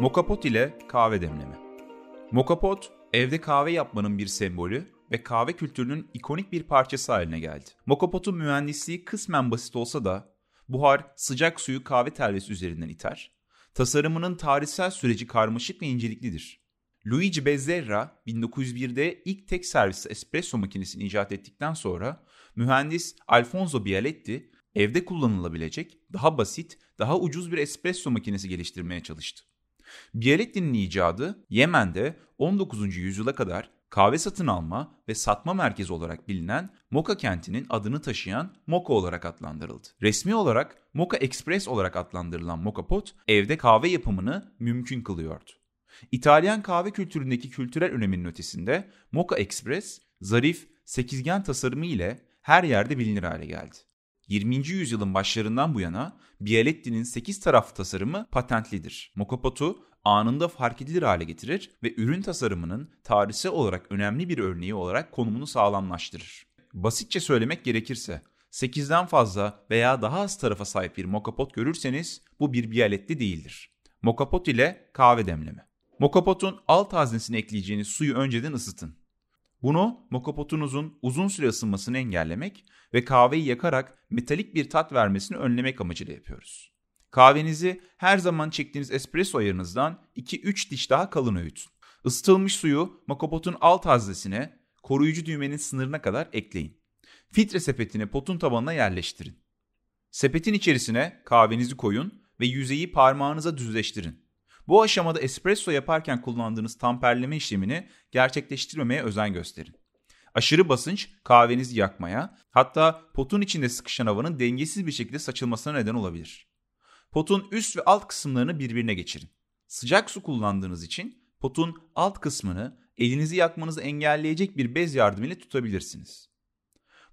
Mokapot ile kahve demleme. Mokapot, evde kahve yapmanın bir sembolü ve kahve kültürünün ikonik bir parçası haline geldi. Mokapot'un mühendisliği kısmen basit olsa da buhar sıcak suyu kahve telvesi üzerinden iter. Tasarımının tarihsel süreci karmaşık ve inceliklidir. Luigi Bezzerra 1901'de ilk tek servis espresso makinesini icat ettikten sonra mühendis Alfonso Bialetti evde kullanılabilecek daha basit, daha ucuz bir espresso makinesi geliştirmeye çalıştı. Bialetti'nin icadı Yemen'de 19. yüzyıla kadar kahve satın alma ve satma merkezi olarak bilinen Moka kentinin adını taşıyan Moka olarak adlandırıldı. Resmi olarak Moka Express olarak adlandırılan Moka Pot evde kahve yapımını mümkün kılıyordu. İtalyan kahve kültüründeki kültürel önemin ötesinde Moka Express zarif, sekizgen tasarımı ile her yerde bilinir hale geldi. 20. yüzyılın başlarından bu yana Bialetti'nin 8 taraflı tasarımı patentlidir. Mokapotu anında fark edilir hale getirir ve ürün tasarımının tarihsel olarak önemli bir örneği olarak konumunu sağlamlaştırır. Basitçe söylemek gerekirse 8'den fazla veya daha az tarafa sahip bir mokapot görürseniz bu bir bialetli değildir. Mokapot ile kahve demleme. Mokapotun alt haznesine ekleyeceğiniz suyu önceden ısıtın. Bunu mokapotunuzun uzun süre ısınmasını engellemek ve kahveyi yakarak metalik bir tat vermesini önlemek amacıyla yapıyoruz. Kahvenizi her zaman çektiğiniz espresso ayarınızdan 2-3 diş daha kalın öğütün. Isıtılmış suyu mokapotun alt haznesine koruyucu düğmenin sınırına kadar ekleyin. Filtre sepetini potun tabanına yerleştirin. Sepetin içerisine kahvenizi koyun ve yüzeyi parmağınıza düzleştirin. Bu aşamada espresso yaparken kullandığınız tamperleme işlemini gerçekleştirmemeye özen gösterin. Aşırı basınç kahvenizi yakmaya, hatta potun içinde sıkışan havanın dengesiz bir şekilde saçılmasına neden olabilir. Potun üst ve alt kısımlarını birbirine geçirin. Sıcak su kullandığınız için potun alt kısmını elinizi yakmanızı engelleyecek bir bez yardımıyla tutabilirsiniz.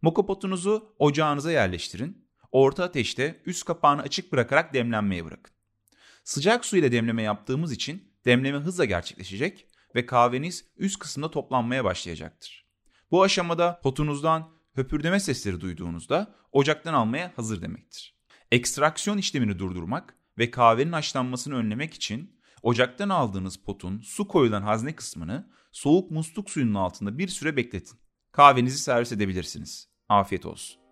Moka potunuzu ocağınıza yerleştirin. Orta ateşte üst kapağını açık bırakarak demlenmeye bırakın. Sıcak su ile demleme yaptığımız için demleme hızla gerçekleşecek ve kahveniz üst kısımda toplanmaya başlayacaktır. Bu aşamada potunuzdan höpürdeme sesleri duyduğunuzda ocaktan almaya hazır demektir. Ekstraksiyon işlemini durdurmak ve kahvenin haşlanmasını önlemek için ocaktan aldığınız potun su koyulan hazne kısmını soğuk musluk suyunun altında bir süre bekletin. Kahvenizi servis edebilirsiniz. Afiyet olsun.